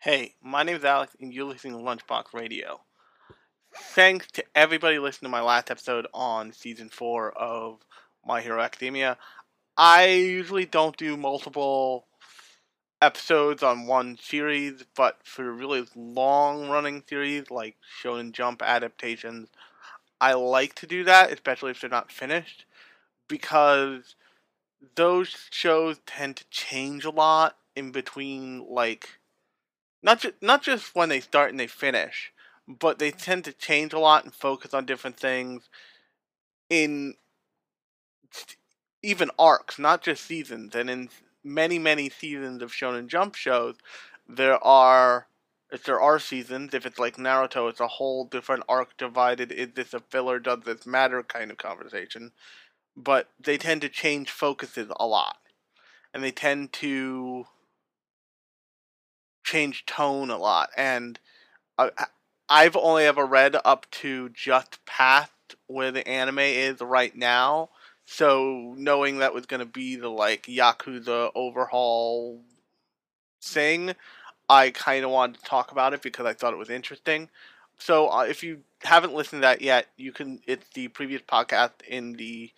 Hey, my name is Alex, and you're listening to Lunchbox Radio. Thanks to everybody listening to my last episode on season four of My Hero Academia. I usually don't do multiple episodes on one series, but for really long running series like Shonen Jump adaptations, I like to do that, especially if they're not finished, because those shows tend to change a lot in between like not just not just when they start and they finish, but they tend to change a lot and focus on different things in even arcs, not just seasons. And in many many seasons of Shonen Jump shows, there are if there are seasons, if it's like Naruto, it's a whole different arc divided. Is this a filler? Does this matter? Kind of conversation. But they tend to change focuses a lot, and they tend to change tone a lot. And I, I've only ever read up to just past where the anime is right now. So knowing that was going to be the like Yakuza overhaul thing, I kind of wanted to talk about it because I thought it was interesting. So uh, if you haven't listened to that yet, you can. It's the previous podcast in the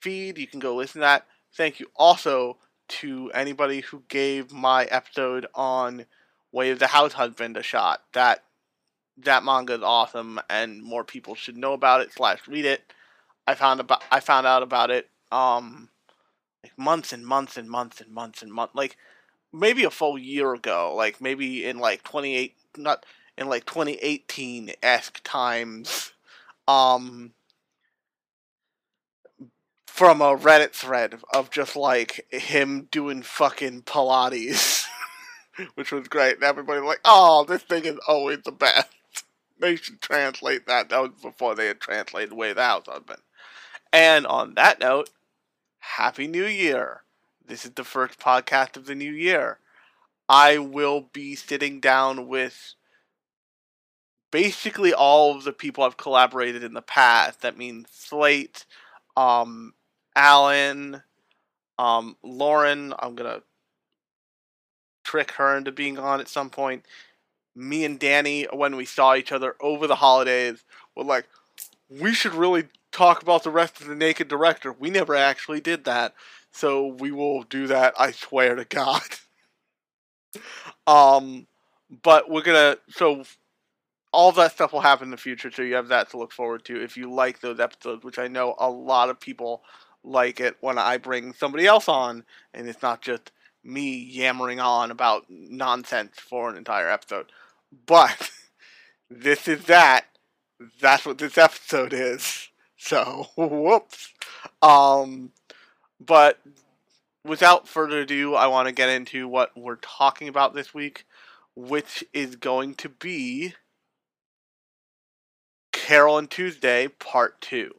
feed. You can go listen to that. Thank you also to anybody who gave my episode on Way of the House Husband a shot. That that manga is awesome, and more people should know about it slash read it. I found about I found out about it um like months and months and months and months and months like maybe a full year ago, like maybe in like 28 not in like 2018 esque times. Um from a Reddit thread of just like him doing fucking Pilates, which was great. And everybody was like, "Oh, this thing is always the best." They should translate that. That was before they had translated "Way the House Husband." And on that note, Happy New Year! This is the first podcast of the new year. I will be sitting down with basically all of the people I've collaborated in the past. That means Slate, um, Alan, um, Lauren. I'm gonna trick her into being on at some point. Me and Danny, when we saw each other over the holidays, were like, we should really talk about the rest of the Naked Director. We never actually did that, so we will do that. I swear to God. um, but we're gonna so all that stuff will happen in the future, so you have that to look forward to if you like those episodes, which I know a lot of people like it when I bring somebody else on, and it's not just me yammering on about nonsense for an entire episode. But this is that. That's what this episode is. So, whoops. Um, but without further ado, I want to get into what we're talking about this week, which is going to be Carol and Tuesday Part 2.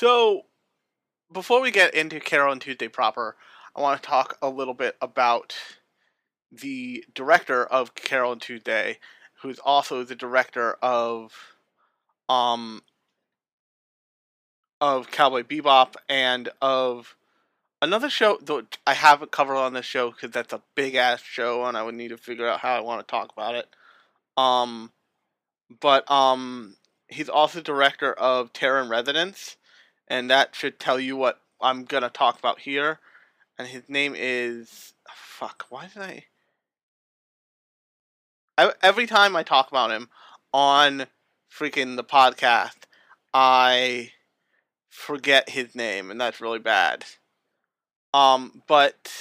So, before we get into Carol and Tuesday proper, I want to talk a little bit about the director of Carol and Tuesday, who's also the director of um of Cowboy Bebop and of another show that I haven't covered on this show because that's a big ass show and I would need to figure out how I want to talk about it. Um, but um, he's also director of Terror in Residence, and that should tell you what I'm gonna talk about here. And his name is fuck. Why did I? I every time I talk about him on freaking the podcast, I forget his name, and that's really bad. Um, but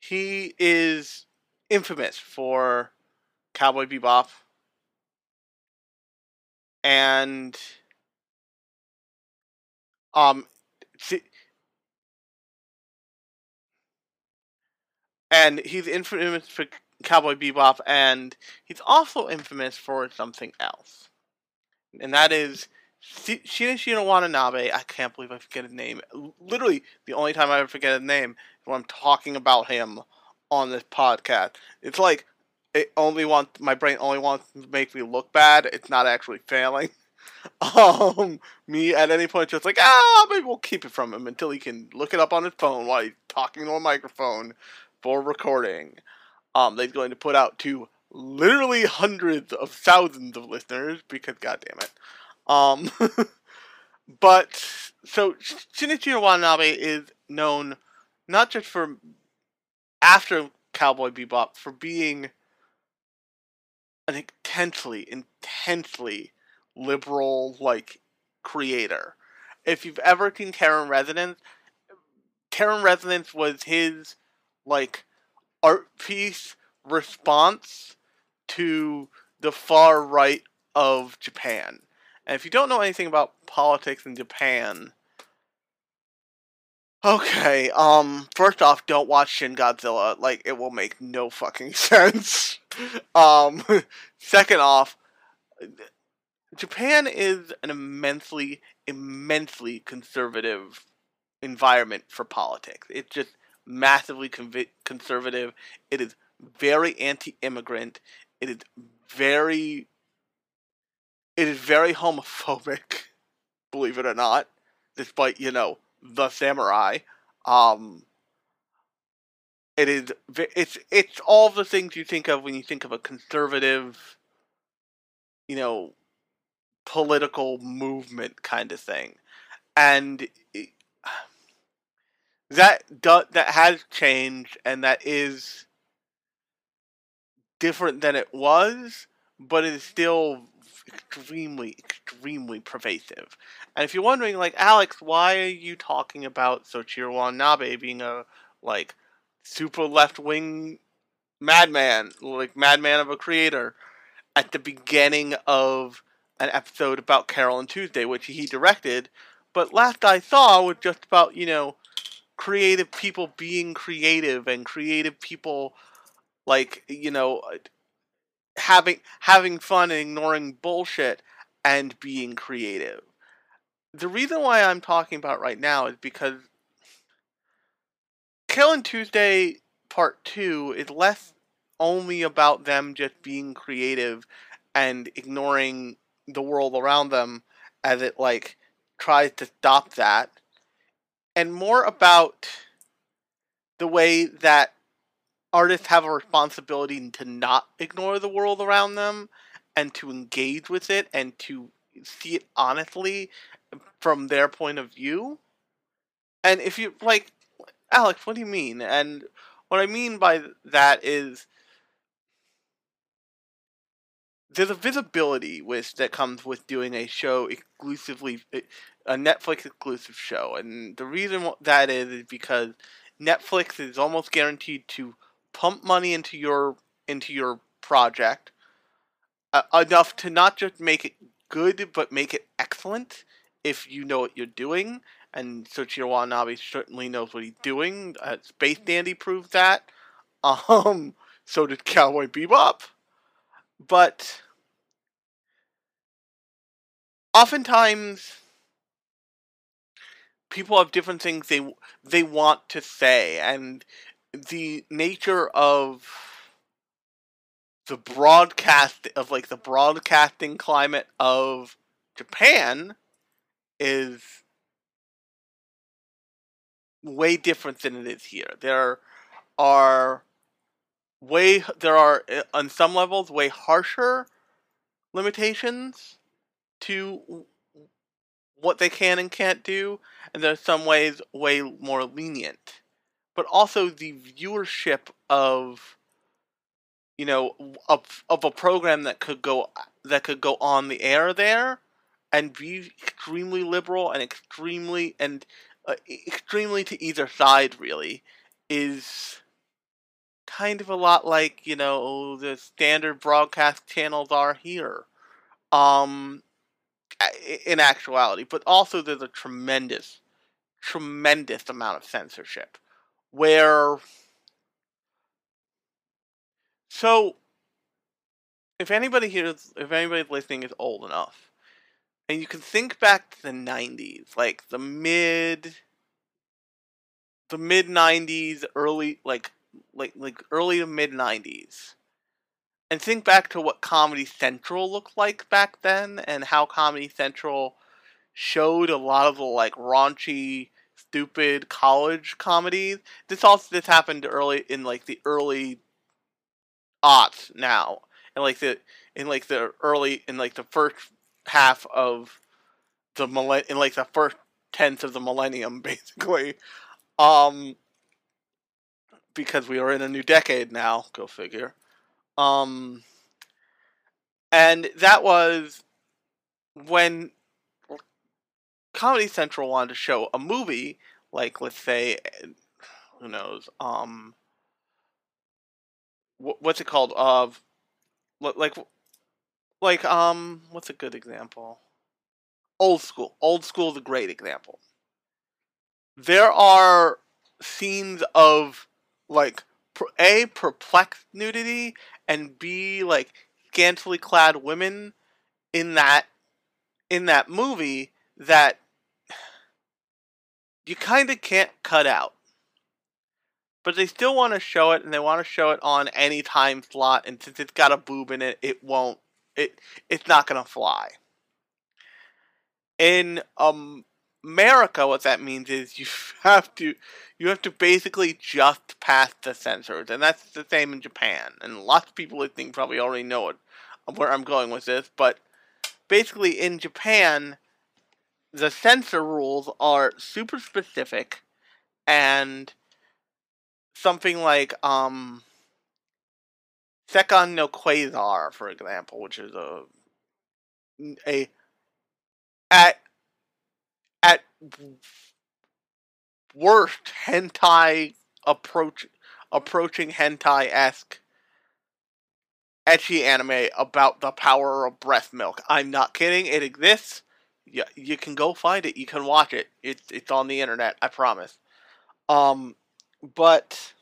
he is infamous for Cowboy Bebop and um and he's infamous for Cowboy Bebop and he's also infamous for something else. And that is Shinichiro Watanabe, I can't believe I forget his name. Literally, the only time I ever forget his name is when I'm talking about him on this podcast. It's like it only wants my brain only wants to make me look bad. It's not actually failing. Um, me at any point just like ah, maybe we'll keep it from him until he can look it up on his phone while he's talking to a microphone for recording. Um, they're going to put out to literally hundreds of thousands of listeners because god damn it. Um, but so Shinichiro Watanabe is known not just for after Cowboy Bebop for being an intensely, intensely liberal like creator. If you've ever seen Residence, Terror in Residence was his like art piece response to the far right of Japan. And if you don't know anything about politics in Japan, okay, um, first off, don't watch Shin Godzilla. Like, it will make no fucking sense. um, second off, Japan is an immensely, immensely conservative environment for politics. It's just massively conv- conservative. It is very anti-immigrant. It is very it is very homophobic, believe it or not, despite, you know, the samurai. Um, it is it's it's all the things you think of when you think of a conservative, you know, political movement kind of thing, and it, that do, that has changed, and that is different than it was, but it is still extremely, extremely pervasive. And if you're wondering, like, Alex, why are you talking about Soichiro Watanabe being a, like, super left wing madman, like, madman of a creator, at the beginning of an episode about Carol and Tuesday, which he directed, but last I saw was just about, you know, creative people being creative and creative people, like, you know, having having fun and ignoring bullshit and being creative. The reason why I'm talking about right now is because Carol and Tuesday Part 2 is less only about them just being creative and ignoring the world around them as it like tries to stop that and more about the way that artists have a responsibility to not ignore the world around them and to engage with it and to see it honestly from their point of view. And if you like, Alex, what do you mean? And what I mean by that is there's a visibility with that comes with doing a show exclusively a Netflix exclusive show, and the reason that is is because Netflix is almost guaranteed to pump money into your into your project uh, enough to not just make it good but make it excellent if you know what you're doing and Soichiro Watanabe certainly knows what he's doing. Uh, Space Dandy proved that. Um, so did Cowboy Bebop. But oftentimes people have different things they they want to say and the nature of the broadcast of like the broadcasting climate of Japan is way different than it is here. There are way there are uh, on some levels way harsher limitations to what they can and can't do, and there's some ways way more lenient. But also the viewership of you know of, of a program that could go that could go on the air there and be extremely liberal and extremely and uh, extremely to either side really is kind of a lot like you know the standard broadcast channels are here um in actuality but also there's a tremendous tremendous amount of censorship where so if anybody here if anybody listening is old enough and you can think back to the 90s like the mid the mid 90s early like like like early to mid 90s and think back to what Comedy Central looked like back then and how Comedy Central showed a lot of the like raunchy stupid college comedies this also this happened early in like the early aughts now. And like the in like the early in like the first half of the millenn in like the first tenth of the millennium basically. Um because we are in a new decade now. Go figure. Um, and that was when Comedy Central wanted to show a movie, like let's say, who knows, um, what's it called? Of like, like um, what's a good example? Old School. Old School is a great example. There are scenes of like a perplexed nudity and b like scantily clad women in that in that movie that you kind of can't cut out. But they still want to show it and they want to show it on any time slot and since it's got a boob in it it won't it it's not going to fly. In um America, what that means is you have to you have to basically just pass the censors, and that's the same in Japan. And lots of people I think probably already know it, where I'm going with this. But basically, in Japan, the censor rules are super specific, and something like um, Seikon no Qwaser, for example, which is a a at worst hentai approach approaching hentai esque ecchi anime about the power of breast milk. I'm not kidding. It exists. You, you can go find it. You can watch it. It's it's on the internet. I promise. Um, but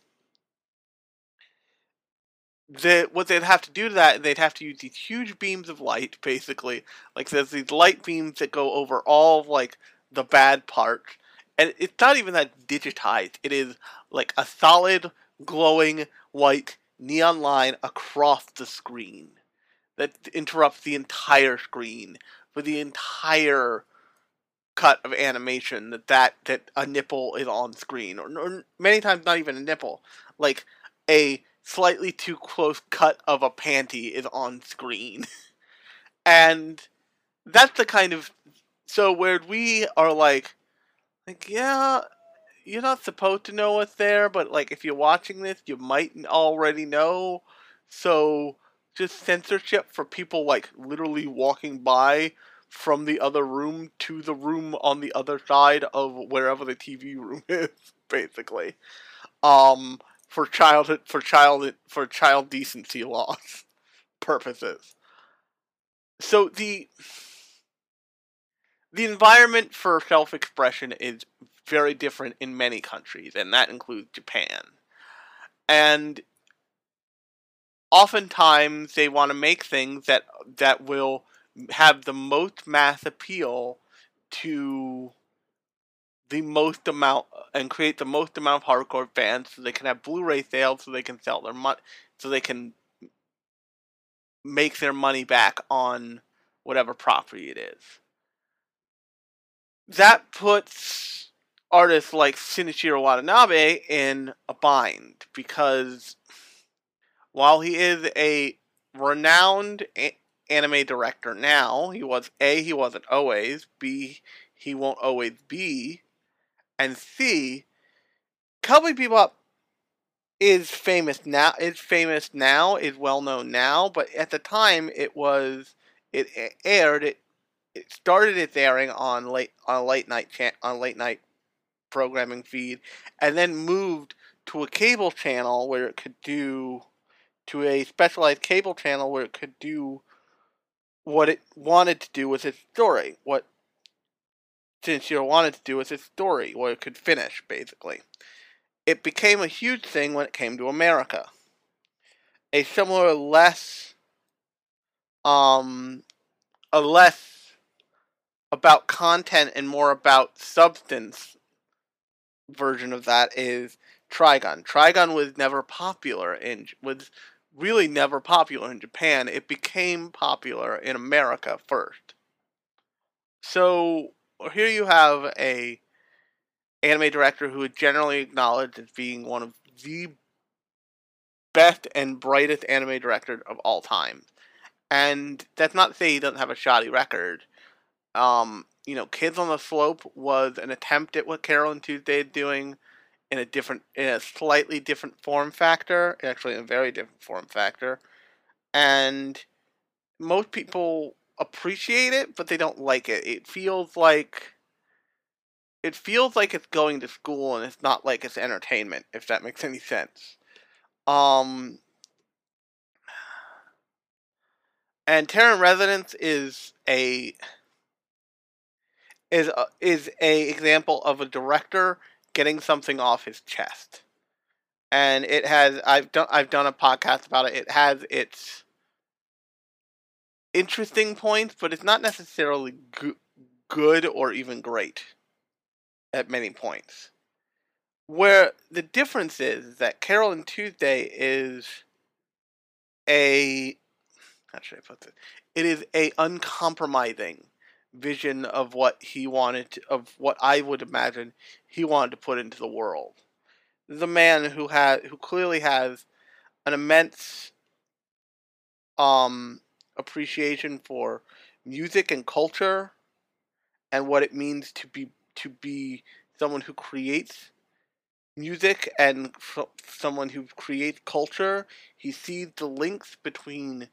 the what they'd have to do to that, they'd have to use these huge beams of light, basically. Like there's these light beams that go over all of, like the bad part. And it's not even that digitized. It is like a solid, glowing white neon line across the screen that interrupts the entire screen for the entire cut of animation that that, that a nipple is on screen or, or many times not even a nipple like a slightly too close cut of a panty is on screen and that's the kind of so where we are like, like yeah, you're not supposed to know what's there, but like if you're watching this, you might already know. So just censorship for people like literally walking by from the other room to the room on the other side of wherever the TV room is, basically. Um, for childhood, for child, for child decency laws purposes. So the the environment for self expression is very different in many countries, and that includes Japan. And oftentimes they want to make things that that will have the most mass appeal to the most amount and create the most amount of hardcore fans so they can have Blu-ray sales so they can sell their money so they can make their money back on whatever property it is. That puts artists like Shinichiro Watanabe in a bind because while he is a renowned a- anime director now, he was A, he wasn't always, B, he won't always be, and C, Cowboy Bebop is famous now. Is famous now. Is well known now. But at the time, it was it aired. It it started its airing on late on a late night chan- on late night programming feed, and then moved to a cable channel where it could do to a specialized cable channel where it could do what it wanted to do with its story. What Shinichiro wanted to do with its story, what it could finish, basically it became a huge thing when it came to America. A similar, less, um, a less about content and more about substance version of that is Trigun. Trigun was never popular in was really never popular in Japan. It became popular in America first. So here you have a anime director who is generally acknowledged as being one of the best and brightest anime directors of all time. And that's not to say he doesn't have a shoddy record. Um, you know, Kids on the Slope was an attempt at what Carole and Tuesday is doing in a different, in a slightly different form factor, actually a very different form factor. And most people appreciate it, but they don't like it. It feels like it feels like it's going to school and it's not like it's entertainment, if that makes any sense. Um, and Terror residence is a is a, is a example of a director getting something off his chest. And it has I've done I've done a podcast about it. It has its interesting points, but it's not necessarily go- good or even great at many points. Where the difference is, that Carole and Tuesday is a how should I put this? It is a uncompromising vision of what he wanted to, of what I would imagine he wanted to put into the world. The man who has who clearly has an immense um appreciation for music and culture and what it means to be to be someone who creates music and someone who creates culture. He sees the links between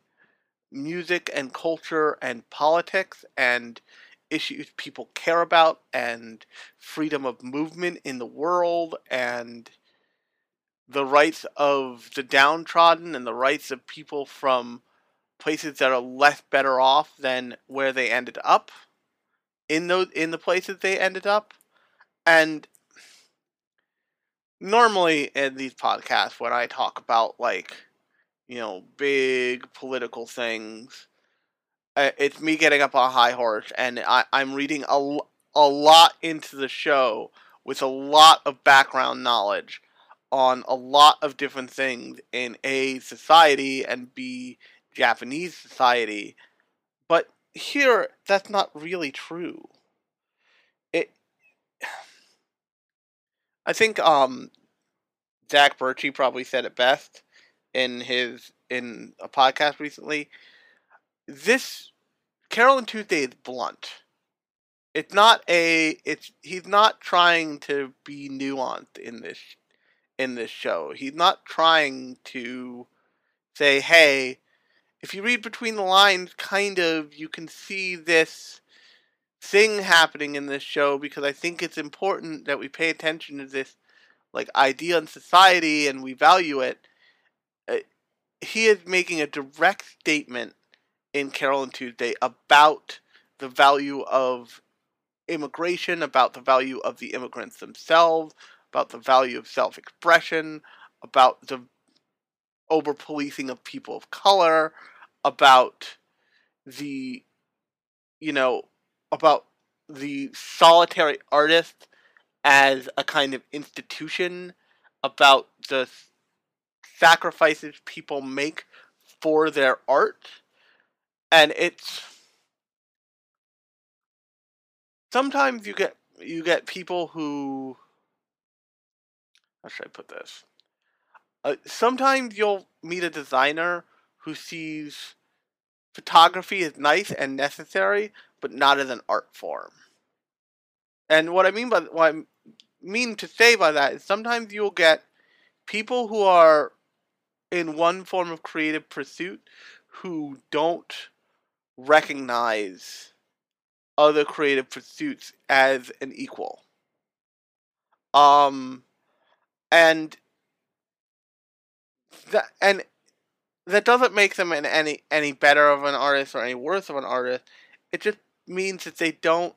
music and culture and politics and issues people care about and freedom of movement in the world and the rights of the downtrodden and the rights of people from places that are less better off than where they ended up in those in the places they ended up. And normally in these podcasts when i talk about like you know big political things uh, it's me getting up on a high horse and I, i'm reading a, a lot into the show with a lot of background knowledge on a lot of different things in a society and b japanese society but here that's not really true. It I think um Zac Bertschy probably said it best in his in a podcast recently. This Carole and Tuesday is blunt. It's not a it's he's not trying to be nuanced in this in this show. He's not trying to say, "Hey, if you read between the lines, kind of, you can see this thing happening in this show because I think it's important that we pay attention to this like idea in society and we value it. Uh, he is making a direct statement in Carol and Tuesday about the value of immigration, about the value of the immigrants themselves, about the value of self expression, about the over policing of people of color, about the you know, about the solitary artist as a kind of institution, about the sacrifices people make for their art. And it's sometimes you get you get people who how should I put this? Uh, sometimes you'll meet a designer who sees photography as nice and necessary, but not as an art form. And what I mean by what I mean to say by that is sometimes you'll get people who are in one form of creative pursuit who don't recognize other creative pursuits as an equal. Um and that and that doesn't make them an, any any better of an artist or any worse of an artist. It just means that they don't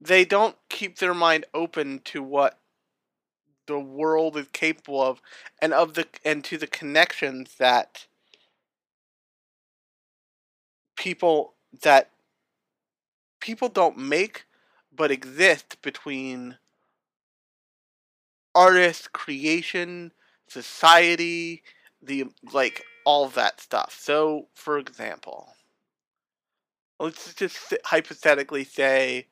they don't keep their mind open to what the world is capable of and of the and to the connections that people that people don't make but exist between artist creation society the like all that stuff. So for example let's just hypothetically say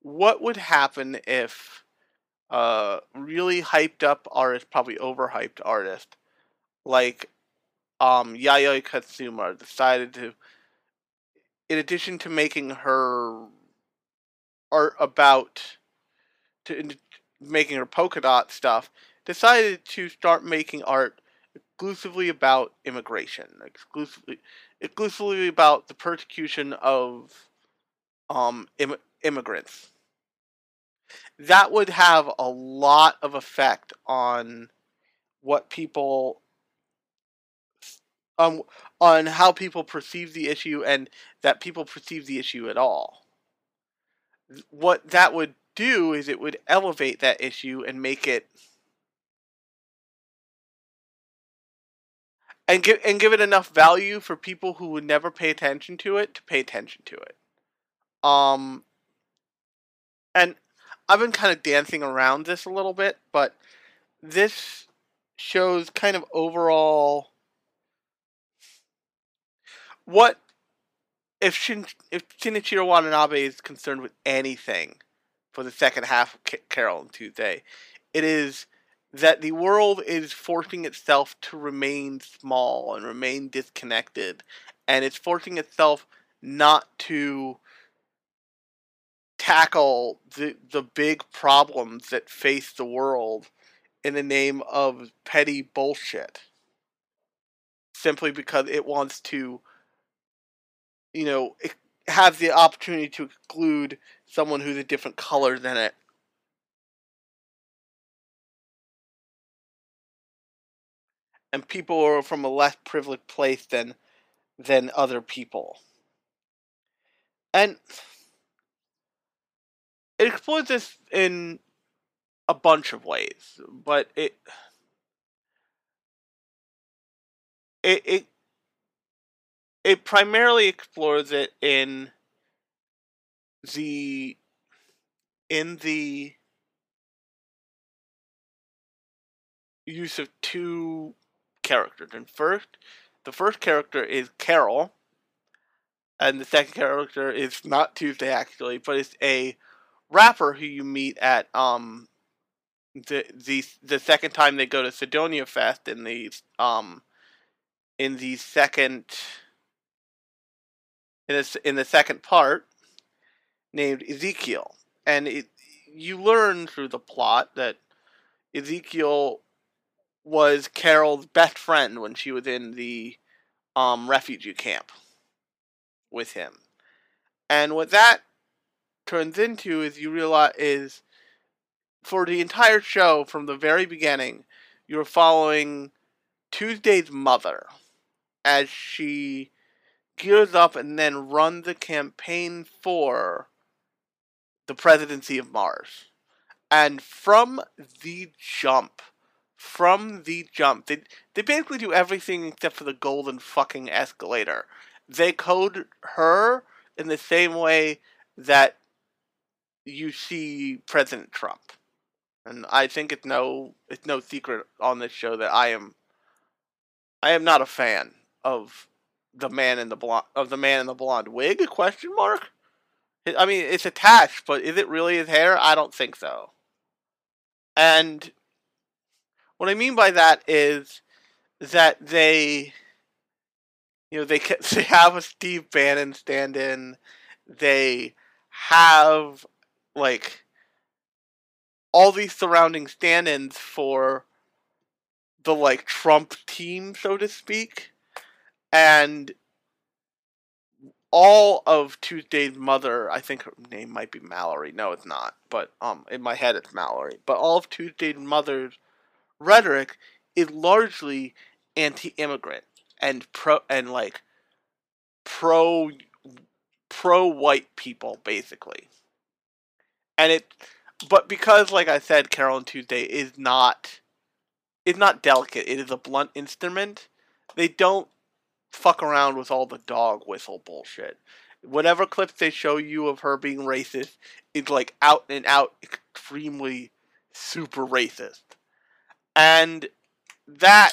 what would happen if a really hyped up artist probably overhyped artist like um yayoi kusama decided to in addition to making her art about to making her polka dot stuff, decided to start making art exclusively about immigration, exclusively exclusively about the persecution of um Im- immigrants. That would have a lot of effect on what people um on how people perceive the issue and that people perceive the issue at all. What that would do is it would elevate that issue and make it and give and give it enough value for people who would never pay attention to it to pay attention to it. Um and I've been kind of dancing around this a little bit, but this shows kind of overall what if Shin, if Shinichiro Watanabe is concerned with anything for the second half of Carol and Tuesday, it is that the world is forcing itself to remain small and remain disconnected, and it's forcing itself not to tackle the the big problems that face the world in the name of petty bullshit. Simply because it wants to you know have the opportunity to exclude someone who's a different color than it. And people are from a less privileged place than than other people. And it explores this in a bunch of ways, but it it it it primarily explores it in the in the use of two characters. And first, the first character is Carol, and the second character is not Tuesday actually, but it's a rapper who you meet at um the the the second time they go to Cydonia Fest in the um in the second in this in the second part named Ezekiel. And it you learn through the plot that Ezekiel was Carol's best friend when she was in the um refugee camp with him. And what that turns into is you realize is for the entire show from the very beginning, you're following Tuesday's mother as she gears up and then runs the campaign for the presidency of Mars. And from the jump, from the jump, they they basically do everything except for the golden fucking escalator. they code her in the same way that you see President Trump. And I think it's no it's no secret on this show that I am I am not a fan of the man in the blonde of the man in the blonde wig question mark? I mean it's attached but is it really his hair? I don't think so. And what i mean by that is that they you know they they have a steve bannon stand in they have like all these surrounding stand-ins for the like trump team so to speak and all of Tuesday's mother, I think her name might be Mallory. No, it's not. But um, in my head, it's Mallory. But all of Tuesday's mother's rhetoric is largely anti-immigrant and pro and like pro pro white people basically. And it, but because like I said, Carole Tuesday is not is not delicate. It is a blunt instrument. They don't fuck around with all the dog whistle bullshit. Whatever clips they show you of her being racist is like out and out extremely super racist. And that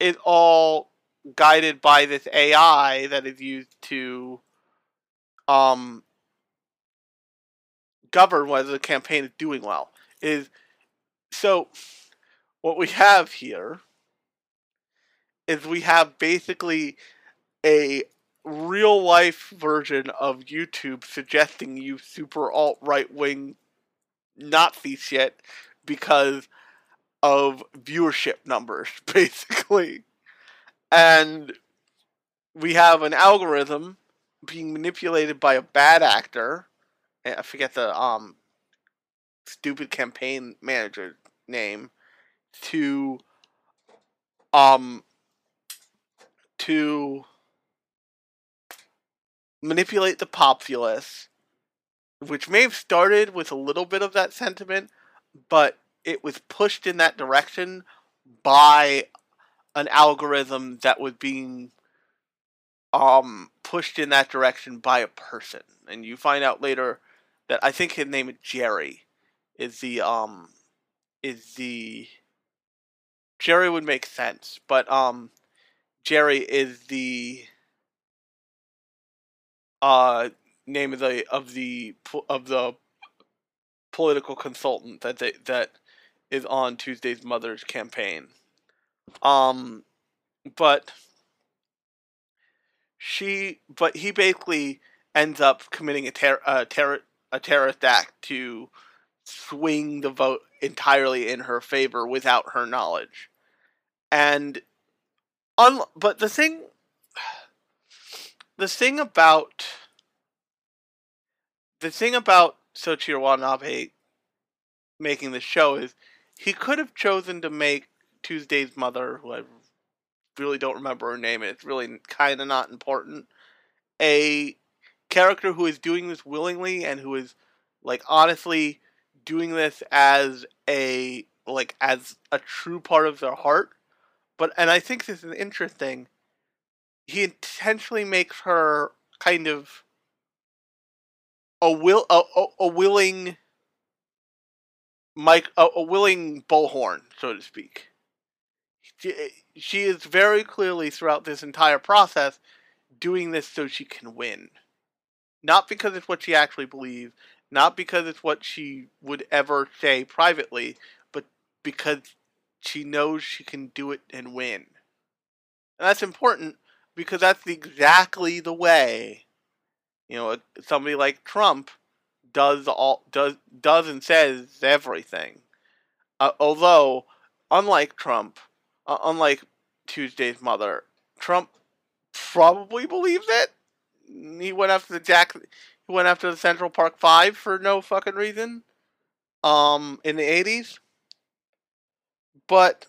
is all guided by this AI that is used to um govern whether the campaign is doing well. Is so what we have here is we have basically a real life version of YouTube suggesting you super alt right wing Nazi shit because of viewership numbers, basically. And we have an algorithm being manipulated by a bad actor. I forget the um stupid campaign manager name to um to manipulate the populace, which may have started with a little bit of that sentiment, but it was pushed in that direction by an algorithm that was being um pushed in that direction by a person. And you find out later that I think his name is Jerry is the um is the Jerry would make sense, but um Jerry is the uh, name of the of the of the political consultant that they, that is on Tuesday's Mother's campaign. Um, but she, but he basically ends up committing a ter- ter- a terrorist act to swing the vote entirely in her favor without her knowledge. And Un- but the thing, the thing about the thing about Soichiro Watanabe making the show is he could have chosen to make Tuesday's mother, who I really don't remember her name, and it's really kind of not important, a character who is doing this willingly and who is like honestly doing this as a like as a true part of their heart but and I think this is interesting. He intentionally makes her kind of a will a, a, a willing Mike a, a, willing bullhorn, so to speak. She, she is very clearly throughout this entire process doing this so she can win. Not because it's what she actually believes, not because it's what she would ever say privately, but because she knows she can do it and win. And that's important because that's exactly the way, you know, somebody like Trump does all does does and says everything. Uh, although, unlike Trump, uh, unlike Tuesday's mother, Trump probably believes it. He went after the Jack. He went after the Central Park Five for no fucking reason. Um, in the eighties. But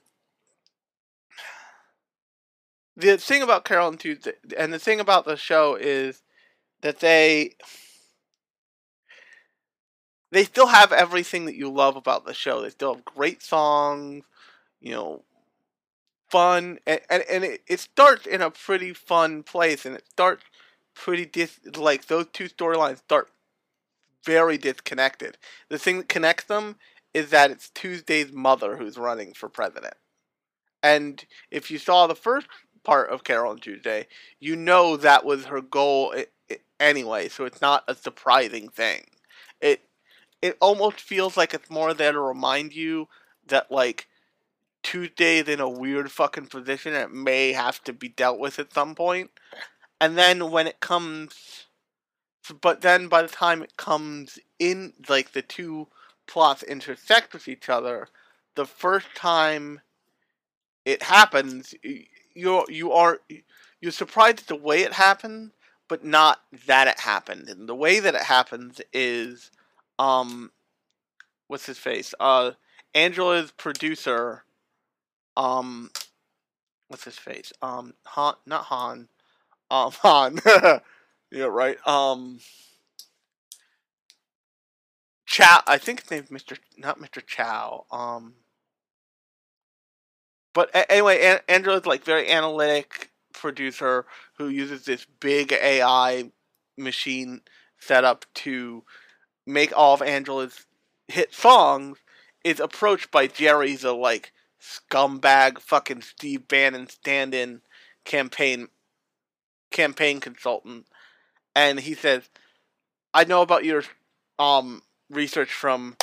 the thing about Carol and Tuesday, and the thing about the show is that they they still have everything that you love about the show. They still have great songs, you know, fun and and, and it, it starts in a pretty fun place and it starts pretty dis like those two storylines start very disconnected. The thing that connects them is that it's Tuesday's mother who's running for president. And if you saw the first part of Carol and Tuesday, you know that was her goal anyway, so it's not a surprising thing. It it almost feels like it's more there to remind you that like Tuesday's in a weird fucking position and it may have to be dealt with at some point. And then when it comes but then by the time it comes in like the two plots intersect with each other, the first time it happens, you're you are you're surprised at the way it happened, but not that it happened. And the way that it happens is, um, what's his face? Uh, Angela's producer, um, what's his face? Um, Han, not Han, um, Han. yeah, right. Um, Chow. I think his name's Mr. Not Mr. Chow. Um, but anyway, Angela's like very analytic producer who uses this big AI machine setup to make all of Angela's hit songs is approached by Jerry, the like scumbag fucking Steve Bannon stand-in campaign campaign consultant, and he says, "I know about your um research from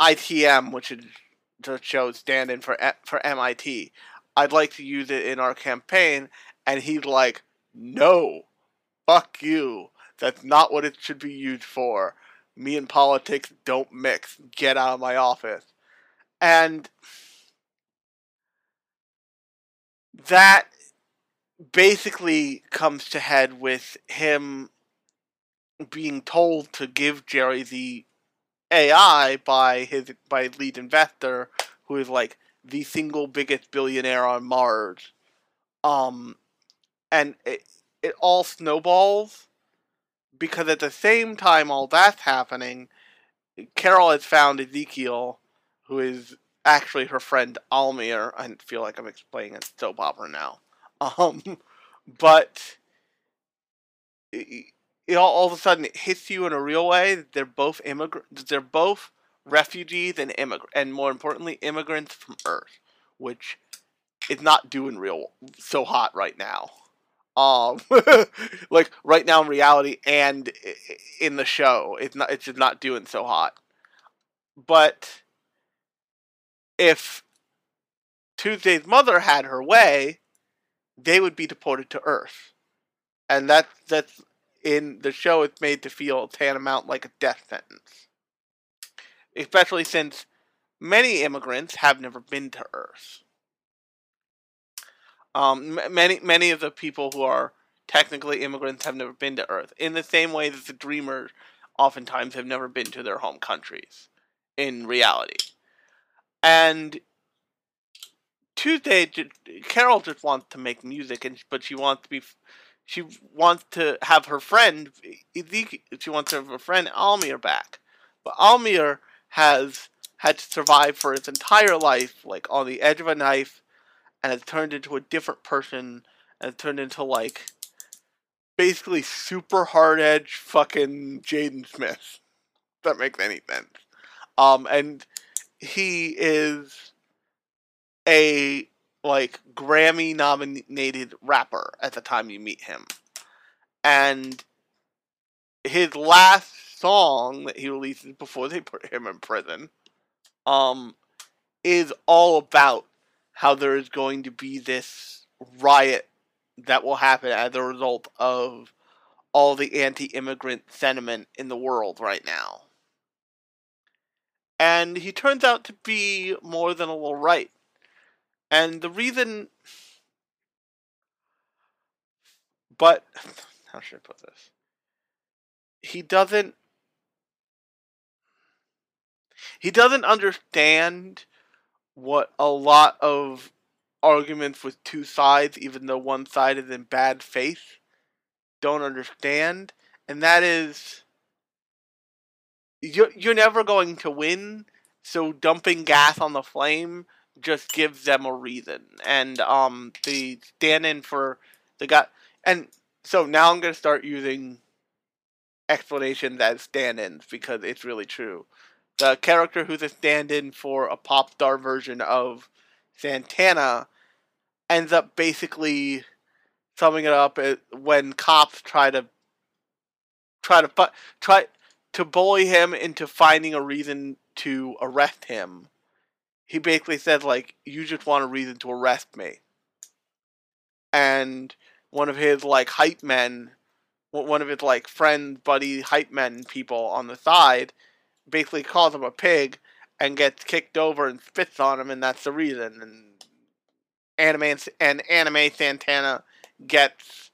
ITM, which is the show stand-in for for MIT. I'd like to use it in our campaign." And he's like, "No, fuck you. That's not what it should be used for. Me and politics don't mix. Get out of my office." And that basically comes to head with him being told to give Jerry the AI by his by lead investor, who is like the single biggest billionaire on Mars. Um, and it it all snowballs because at the same time all that's happening, Carol has found Ezekiel, who is actually her friend Almir. I feel like I'm explaining a soap opera now. Um, but it, it all, all of a sudden it hits you in a real way. They're both immigrants. They're both refugees and immigrant, and more importantly, immigrants from Earth, which is not doing real so hot right now. Um, like right now in reality and in the show, it's not. It's just not doing so hot. But if Tuesday's mother had her way, they would be deported to Earth, and that that's in the show. It's made to feel tantamount like a death sentence, especially since many immigrants have never been to Earth. Um, many many of the people who are technically immigrants have never been to Earth, in the same way that the dreamers oftentimes have never been to their home countries in reality. And Tuesday, Carol just wants to make music, and but she wants to be, she wants to have her friend She wants to have her friend Almir back, but Almir has had to survive for his entire life, like on the edge of a knife, and has turned into a different person, and turned into like basically super hard edge fucking Jaden Smith. If that makes any sense. Um, and he is a like Grammy nominated rapper at the time you meet him. And his last song that he releases before they put him in prison um is all about how there is going to be this riot that will happen as a result of all the anti-immigrant sentiment in the world right now. And he turns out to be more than a little right. And the reason. But. How should I put this? He doesn't. He doesn't understand what a lot of arguments with two sides, even though one side is in bad faith, don't understand. And that is. You're, you're never going to win, so dumping gas on the flame just gives them a reason. And um, the stand-in for the guy, and so now I'm gonna start using explanations as stand-ins because it's really true. The character who's a stand-in for a pop star version of Santana ends up basically summing it up when cops try to try to try to bully him into finding a reason to arrest him. He basically says like, "You just want a reason to arrest me," and one of his like hype men, one of his like friend, buddy, hype men people on the side, basically calls him a pig and gets kicked over and spits on him, and that's the reason. And anime and anime Santana gets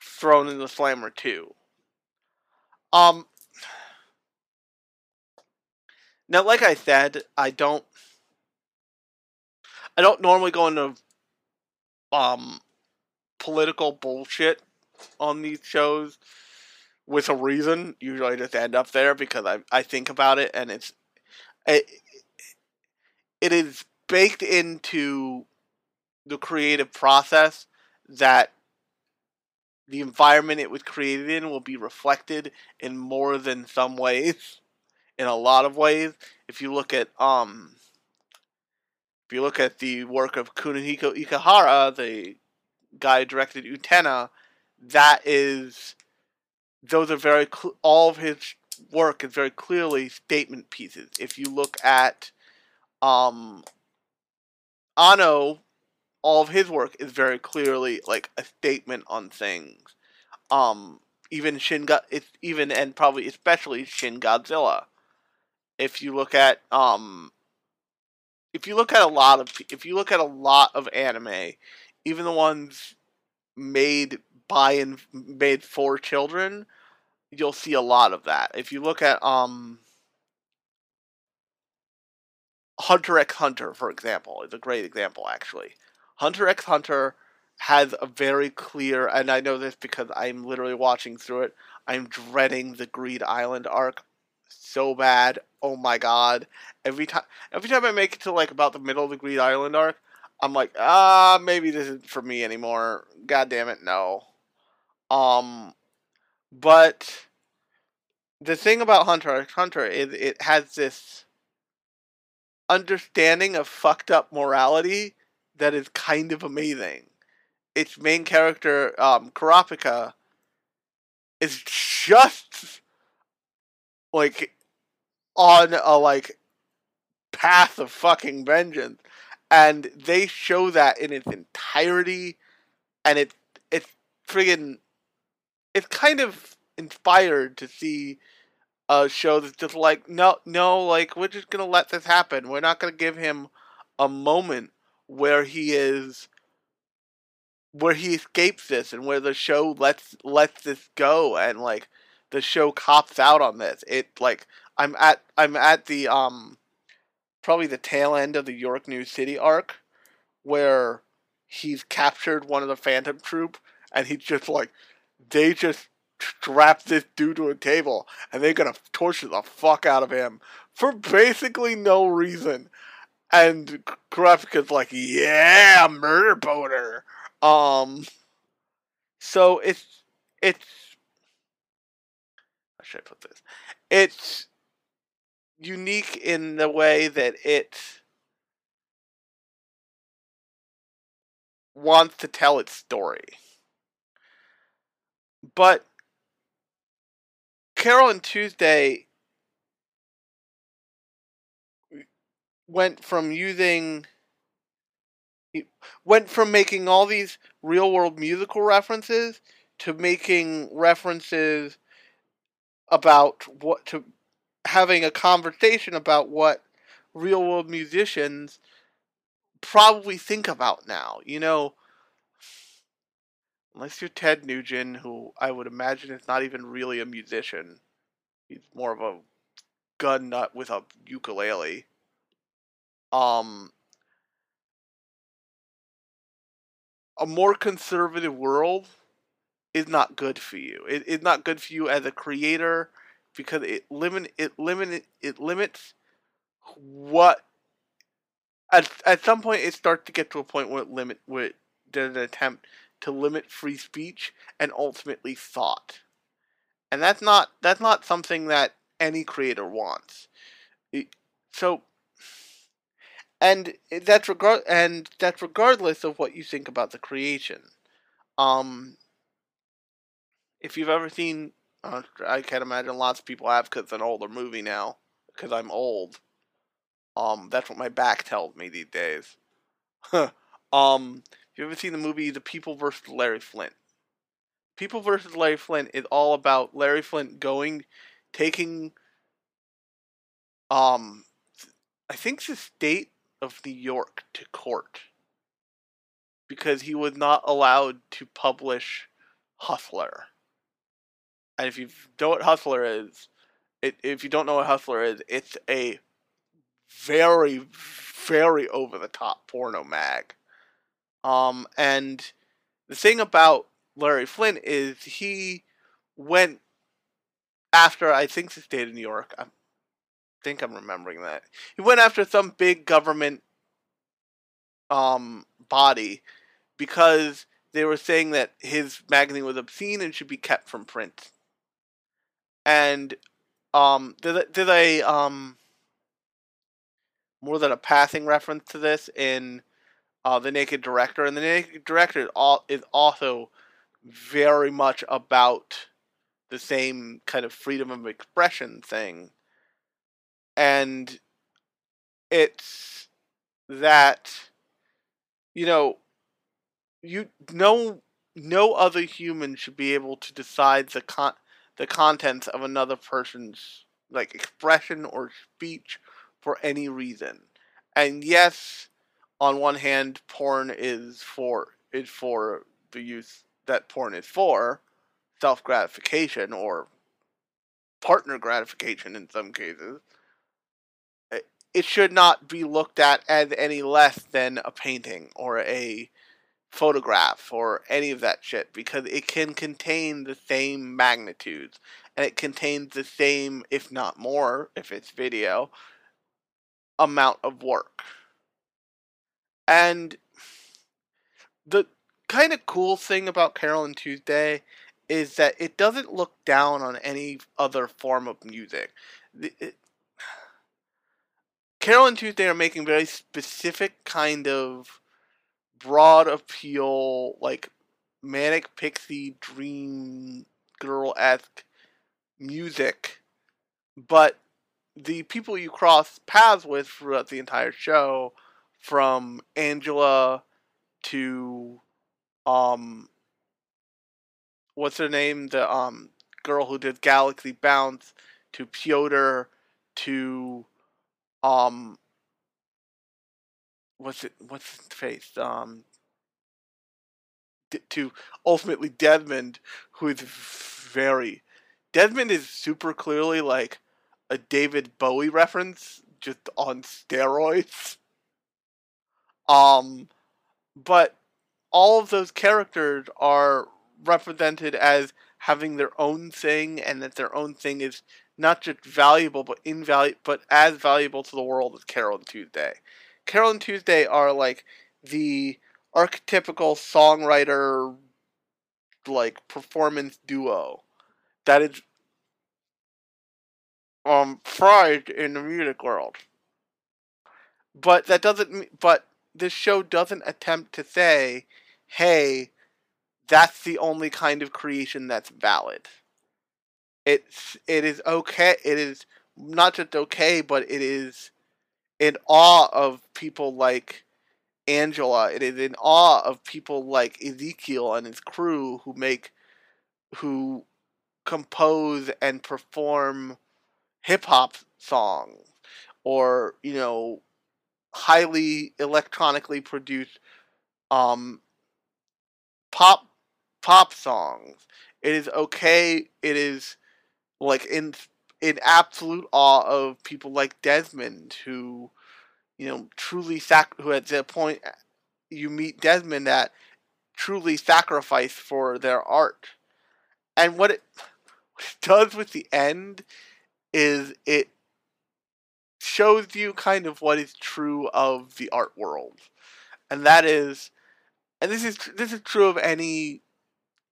thrown in the slammer too. Um. Now, like I said, I don't. I don't normally go into um political bullshit on these shows with a reason. Usually, I just end up there because I I think about it and it's it, it is baked into the creative process that the environment it was created in will be reflected in more than some ways in a lot of ways if you look at um if you look at the work of Kunihiko Ikuhara the guy directed Utena that is those are very cl- all of his work is very clearly statement pieces if you look at um Anno all of his work is very clearly like a statement on things. Um, even Shin, even and probably especially Shin Godzilla. If you look at um, if you look at a lot of if you look at a lot of anime, even the ones made by and made for children, you'll see a lot of that. If you look at um Hunter x Hunter, for example, is a great example actually. Hunter x Hunter has a very clear, and I know this because I'm literally watching through it. I'm dreading the Greed Island arc so bad. Oh my god! Every time, every time I make it to like about the middle of the Greed Island arc, I'm like, ah, maybe this isn't for me anymore. God damn it, no. Um, but the thing about Hunter Hunter is it has this understanding of fucked up morality that is kind of amazing. Its main character, um, Kurapika, is just like on a like path of fucking vengeance, and they show that in its entirety, and it it's friggin' it's kind of inspired to see a show that's just like no no like we're just gonna let this happen. We're not gonna give him a moment where he is where he escapes this and where the show lets lets this go. And like the show cops out on this. It like I'm at I'm at the um probably the tail end of the York New City arc where he's captured one of the Phantom Troop and he's just like they just strap this dude to a table and they're gonna torture the fuck out of him for basically no reason. And Kurapika's like, yeah, murder boner. Um, so it's it's should I put this? It's unique in the way that it wants to tell its story. But Carole and Tuesday went from using went from making all these real world musical references to making references about what to having a conversation about what real world musicians probably think about now. You know, unless you're Ted Nugent, who I would imagine is not even really a musician, he's more of a gun nut with a ukulele um a more conservative world is not good for you. It, it's not good for you as a creator because it limit it limit it limits what at at some point it starts to get to a point where it limit where it, there's an attempt to limit free speech and ultimately thought, and that's not that's not something that any creator wants. It- so, and that's regard and that's regardless of what you think about the creation. Um, if you've ever seen, uh, I can't imagine lots of people have because it's an older movie now. Because I'm old. Um, that's what my back tells me these days. um, have you ever seen the movie The People vs. Larry Flynt? People vs. Larry Flynt is all about Larry Flynt going, taking, um, I think the state of New York to court because he was not allowed to publish Hustler. And if you know what Hustler is, it, if you don't know what Hustler is, it's a very, very over the top porno mag. Um, and the thing about Larry Flynt is he went after I think the state of New York. I think I'm remembering that he went after some big government um body because they were saying that his magazine was obscene and should be kept from print. And um, did did a um more than a passing reference to this in uh, the Naked Director, and the Naked Director is is also very much about the same kind of freedom of expression thing, and it's that you know you no no other human should be able to decide the con the contents of another person's like expression or speech for any reason. And yes, on one hand, porn is for is for the use that porn is for, self gratification or partner gratification in some cases. It- It should not be looked at as any less than a painting or a photograph or any of that shit because it can contain the same magnitudes and it contains the same, if not more, if it's video, amount of work. And the kind of cool thing about Carole and Tuesday is that it doesn't look down on any other form of music. It- Carol and Tuesday are making very specific kind of broad appeal, like manic pixie dream girl esque music, but the people you cross paths with throughout the entire show, from Angela to um, what's her name, the um girl who did Galaxy Bounce, to Piotr, to um, what's it, what's his face, um, to ultimately Desmond, who is very Desmond is super clearly like a David Bowie reference, just on steroids. Um, but all of those characters are represented as having their own thing, and that their own thing is not just valuable, but invaluable, but as valuable to the world as Carol and Tuesday. Carol and Tuesday are like the archetypical songwriter, like performance duo that is um prized in the music world. But that doesn't but this show doesn't attempt to say, hey, that's the only kind of creation that's valid. It's it is okay. It is not just okay, but it is in awe of people like Angela. It is in awe of people like Ezekiel and his crew who make who compose and perform hip hop songs or you know highly electronically produced um pop pop songs it is okay it is like in in absolute awe of people like Desmond who you know truly sac who at the point uh, you meet Desmond at truly sacrifice for their art. And what it, what it does with the end is it shows you kind of what is true of the art world, and that is, and this is this is true of any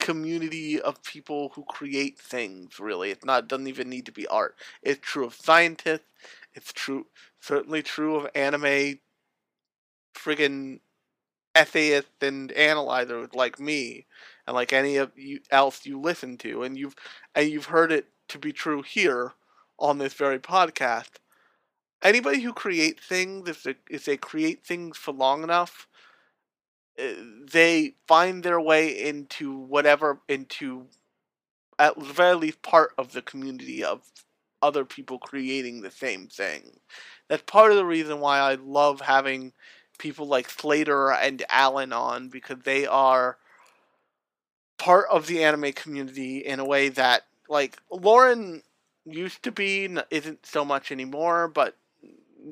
community of people who create things. Really, it's not doesn't even need to be art. It's true of scientists. It's true, certainly true of anime. Friggin' essayists and analyzers like me, and like any of you else you listen to, and you've and you've heard it to be true here on this very podcast. Anybody who creates things, if they, if they create things for long enough, they find their way into whatever into at the very least part of the community of other people creating the same thing. That's part of the reason why I love having people like Slater and Alan on because they are part of the anime community in a way that like Lauren used to be isn't so much anymore, but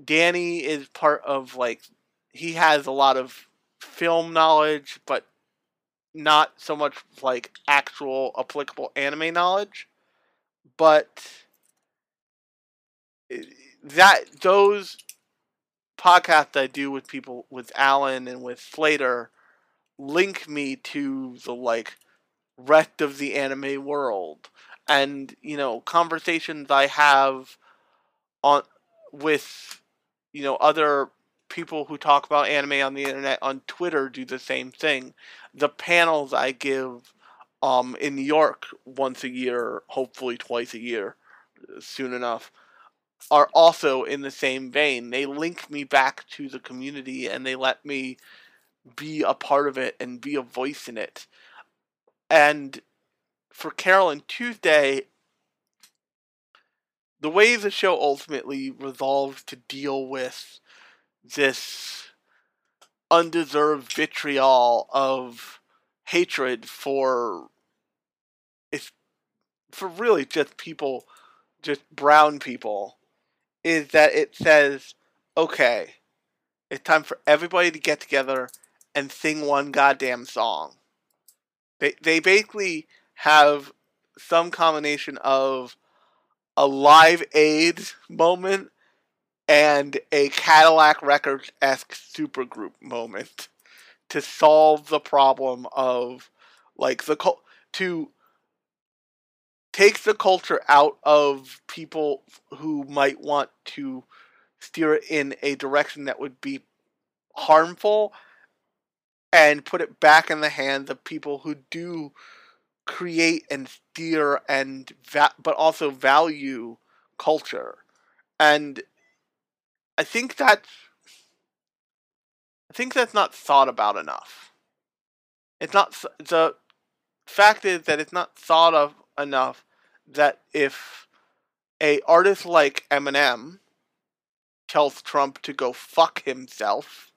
Danny is part of like he has a lot of film knowledge, but not so much like actual applicable anime knowledge. But that those podcasts I do with people with Alan and with Slater link me to the like rest of the anime world and you know conversations I have on with you know other people who talk about anime on the internet on Twitter do the same thing. The panels I give um, in New York once a year, hopefully twice a year, soon enough, are also in the same vein. They link me back to the community and they let me be a part of it and be a voice in it. And for Carole and Tuesday, the way the show ultimately resolves to deal with this undeserved vitriol of hatred for for really just people just brown people is that it says okay it's time for everybody to get together and sing one goddamn song. They they basically have some combination of a live aid moment and a Cadillac Records esque supergroup moment to solve the problem of like the cult to take the culture out of people who might want to steer it in a direction that would be harmful and put it back in the hands of people who do create and steer and va- but also value culture. And i think that's i think that's not thought about enough. It's not the fact is that it's not thought of enough that if a artist like eminem tells trump to go fuck himself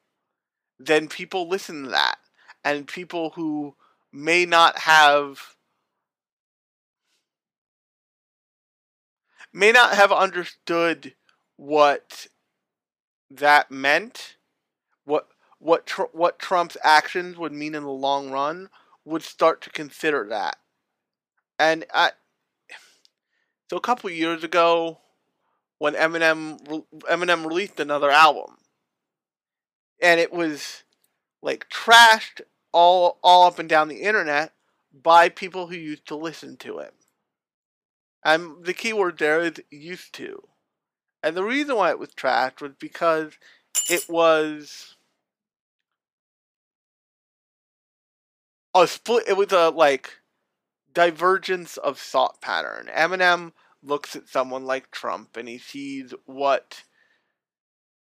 then people listen to that. And people who may not have may not have understood what that meant, what what tr- what Trump's actions would mean in the long run, would start to consider that. And I, so a couple years ago, when Eminem Eminem released another album, and it was like trashed all all up and down the internet by people who used to listen to him. And the key word there is used to. And the reason why it was trashed was because it was a split. It was a like divergence of thought pattern. Eminem looks at someone like Trump and he sees what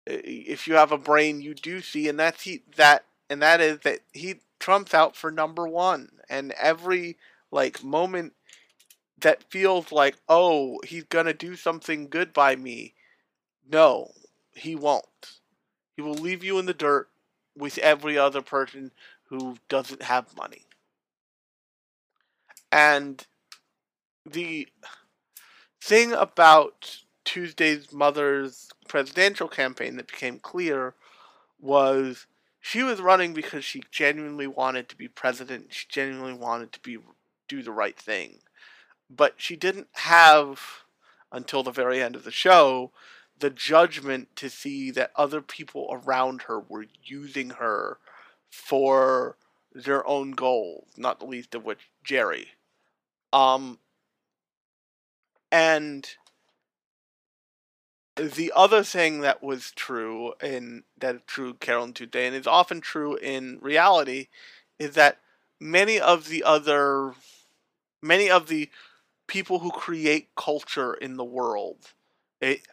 if you have a brain you do see and that's he that and that is that he Trump's out for number 1 and every like moment that feels like, oh, he's gonna do something good by me. No, he won't. He will leave you in the dirt with every other person who doesn't have money. And the thing about Tuesday's mother's presidential campaign that became clear was she was running because she genuinely wanted to be president. She genuinely wanted to be do the right thing but she didn't have until the very end of the show the judgment to see that other people around her were using her for their own goals, not the least of which Jerry. Um, and the other thing that was true in that is true Carolyn today and is often true in reality is that many of the other many of the people who create culture in the world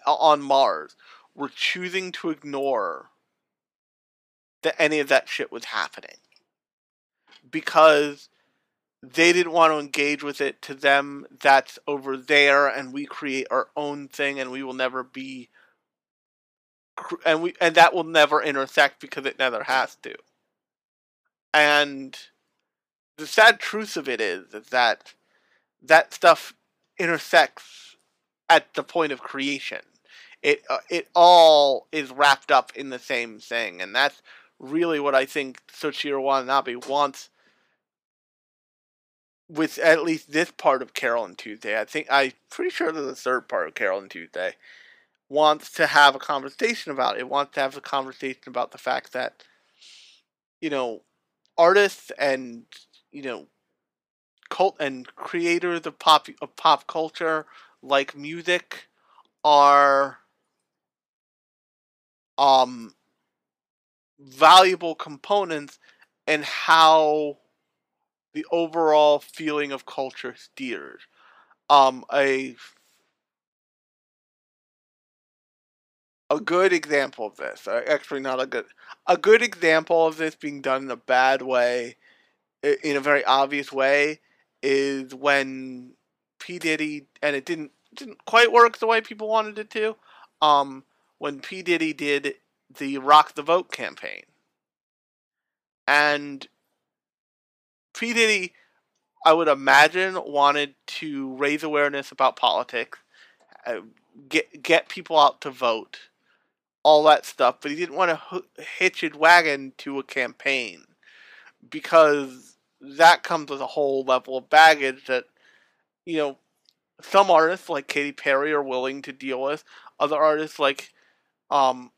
on Mars were choosing to ignore that any of that shit was happening because they didn't want to engage with it. To them, that's over there, and we create our own thing, and we will never be, and we and that will never intersect because it never has to. And the sad truth of it is that that stuff intersects at the point of creation. It uh, it all is wrapped up in the same thing, and that's really what I think Soichiro Watanabe wants with at least this part of Carol and Tuesday. I think I'm pretty sure there's a third part of Carol and Tuesday wants to have a conversation about it. Wants to have a conversation about the fact that you know artists and you know cult and creators of pop of pop culture like music are um valuable components in how the overall feeling of culture steers. Um, a a good example of this, uh, actually not a good, a good example of this being done in a bad way, in a very obvious way, is when P Diddy and it didn't didn't quite work the way people wanted it to. Um, when P Diddy did the Rock the Vote campaign, and P Diddy, I would imagine, wanted to raise awareness about politics, uh, get get people out to vote, all that stuff. But he didn't want to hitch his wagon to a campaign because that comes with a whole level of baggage that you know some artists like Katy Perry are willing to deal with. Other artists like um,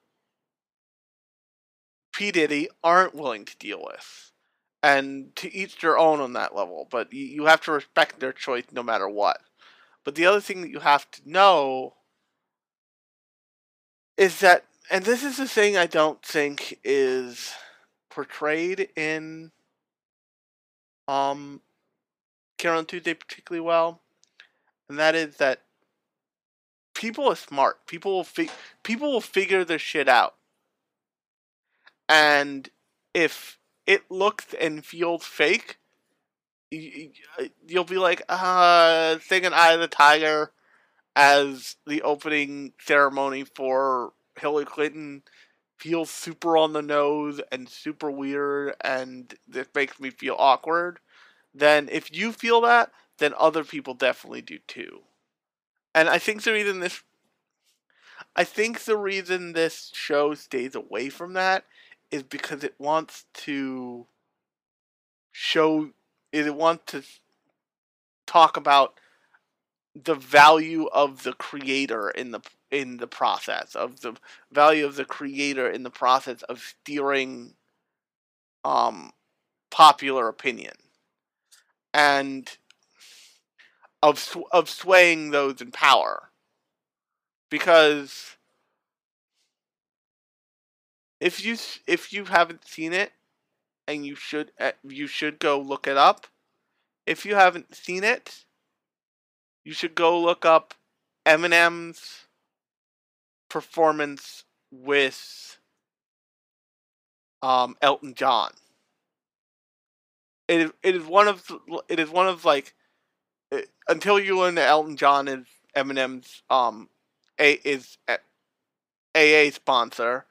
P Diddy aren't willing to deal with and to each their own on that level. But you, you have to respect their choice no matter what. But the other thing that you have to know is that, and this is the thing I don't think is portrayed in um, Carole and Tuesday particularly well, and that is that people are smart. People will fi- people will figure their shit out. And if it looks and feels fake, you'll be like, uh, singing Eye of the Tiger as the opening ceremony for Hillary Clinton feels super on the nose and super weird and this makes me feel awkward, then if you feel that, then other people definitely do too. And I think the reason this I think the reason this show stays away from that is because it wants to show it wants to talk about the value of the creator in the in the process of the value of the creator in the process of steering um popular opinion and of of swaying those in power because if you if you haven't seen it, and you should eh, you should go look it up. If you haven't seen it, you should go look up Eminem's performance with um, Elton John. It is it is one of it is one of like it, eh, until you learn that Elton John is Eminem's um a is AA sponsor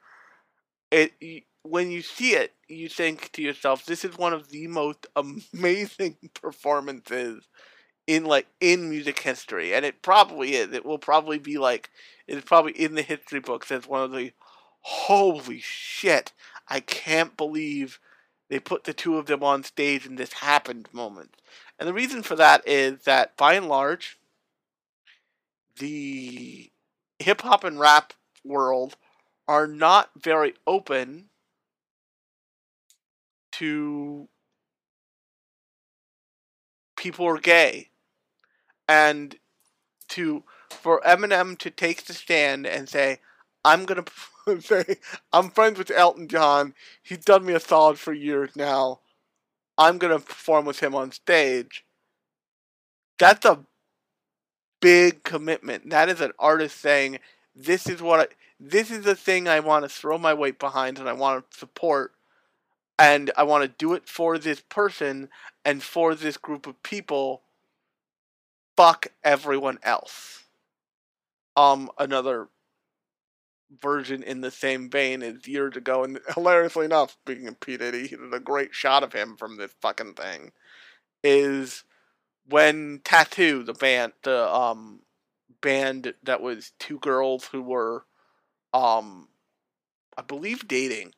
it when you see it, you think to yourself, "This is one of the most amazing performances in like in music history," and it probably is. It will probably be like it's probably in the history books as one of the holy shit! I can't believe they put the two of them on stage and this happened moment. And the reason for that is that by and large, the hip hop and rap world are not very open to people who are gay. And to for Eminem to take the stand and say, I'm gonna say I'm friends with Elton John. He's done me a solid for years now. I'm gonna perform with him on stage. That's a big commitment. That is an artist saying, "This is what I, this is the thing I want to throw my weight behind and I want to support, and I want to do it for this person and for this group of people. Fuck everyone else." Um, another version in the same vein as years ago, and hilariously enough, speaking of P Diddy, he did a great shot of him from this fucking thing. Is when t.A.T.u., the band, the um band that was two girls who were, um, I believe dating,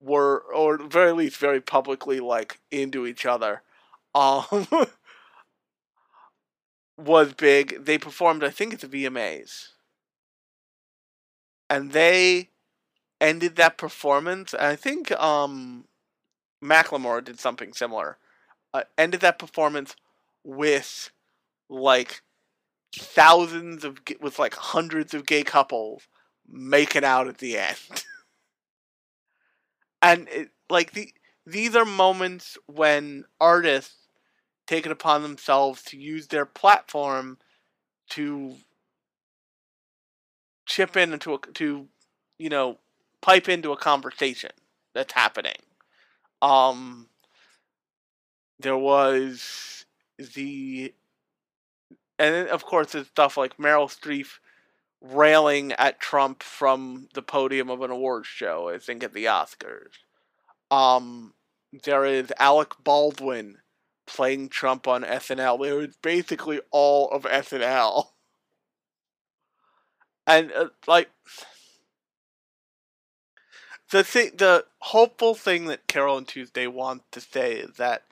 were or at very least very publicly like into each other, um, was big. They performed, I think, at the VMAs and they ended that performance. I think um, Macklemore did something similar. Uh, ended that performance with like thousands of with like hundreds of gay couples making out at the end. and it, like the these are moments when artists take it upon themselves to use their platform to chip in into a to you know pipe into a conversation that's happening. Um, there was the, and of course there's stuff like Meryl Streep railing at Trump from the podium of an awards show. I think at the Oscars. Um, there is Alec Baldwin playing Trump on SNL. There is basically all of SNL and uh, like the thing, the hopeful thing that Carol and Tuesday want to say is that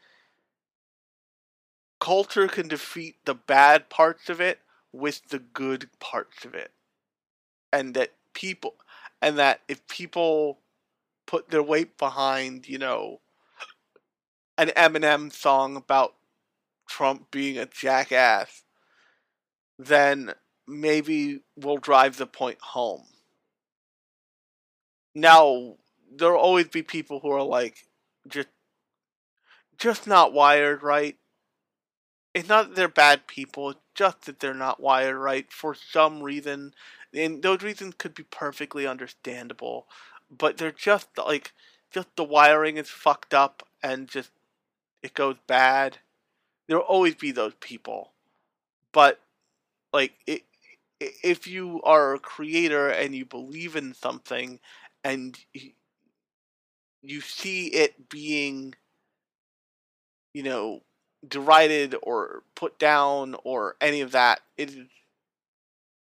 culture can defeat the bad parts of it with the good parts of it, and that people, and that if people put their weight behind, you know, an Eminem song about Trump being a jackass, then maybe will drive the point home. Now, there'll always be people who are like, just, just not wired right. It's not that they're bad people, it's just that they're not wired right for some reason. And those reasons could be perfectly understandable. But they're just like, just the wiring is fucked up and just, it goes bad. There'll always be those people. But, like, it, if you are a creator and you believe in something and you see it being you know derided or put down or any of that it is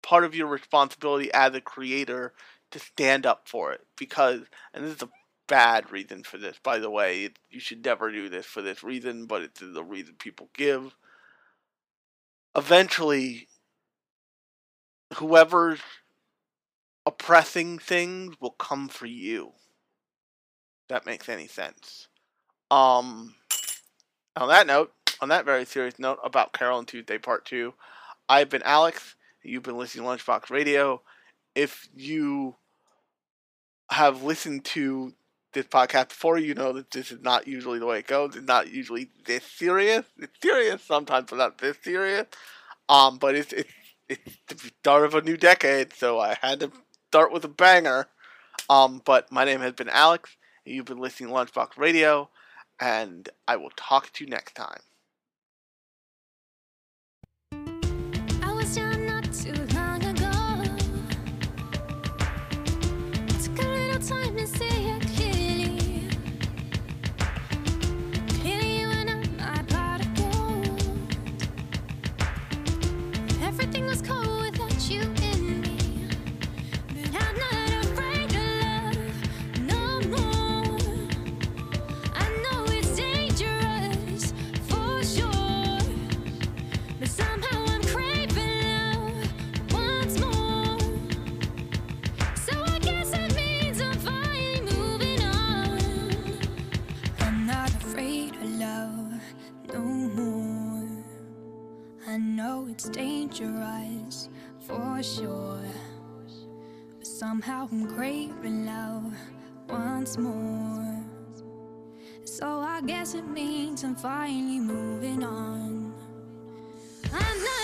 part of your responsibility as a creator to stand up for it because and this is a bad reason for this by the way it, you should never do this for this reason but it's the reason people give. Eventually whoever's oppressing things will come for you. that makes any sense. Um, on that note, on that very serious note about Carol and Tuesday Part 2, I've been Alex. You've been listening to Lunchbox Radio. If you have listened to this podcast before, you know that this is not usually the way it goes. It's not usually this serious. It's serious sometimes, but not this serious. Um, but it's it's it's the start of a new decade, so I had to start with a banger. Um, but my name has been Alex, and you've been listening to Lunchbox Radio, and I will talk to you next time. It's dangerous for sure. But somehow I'm craving love once more. So I guess it means I'm finally moving on. I'm not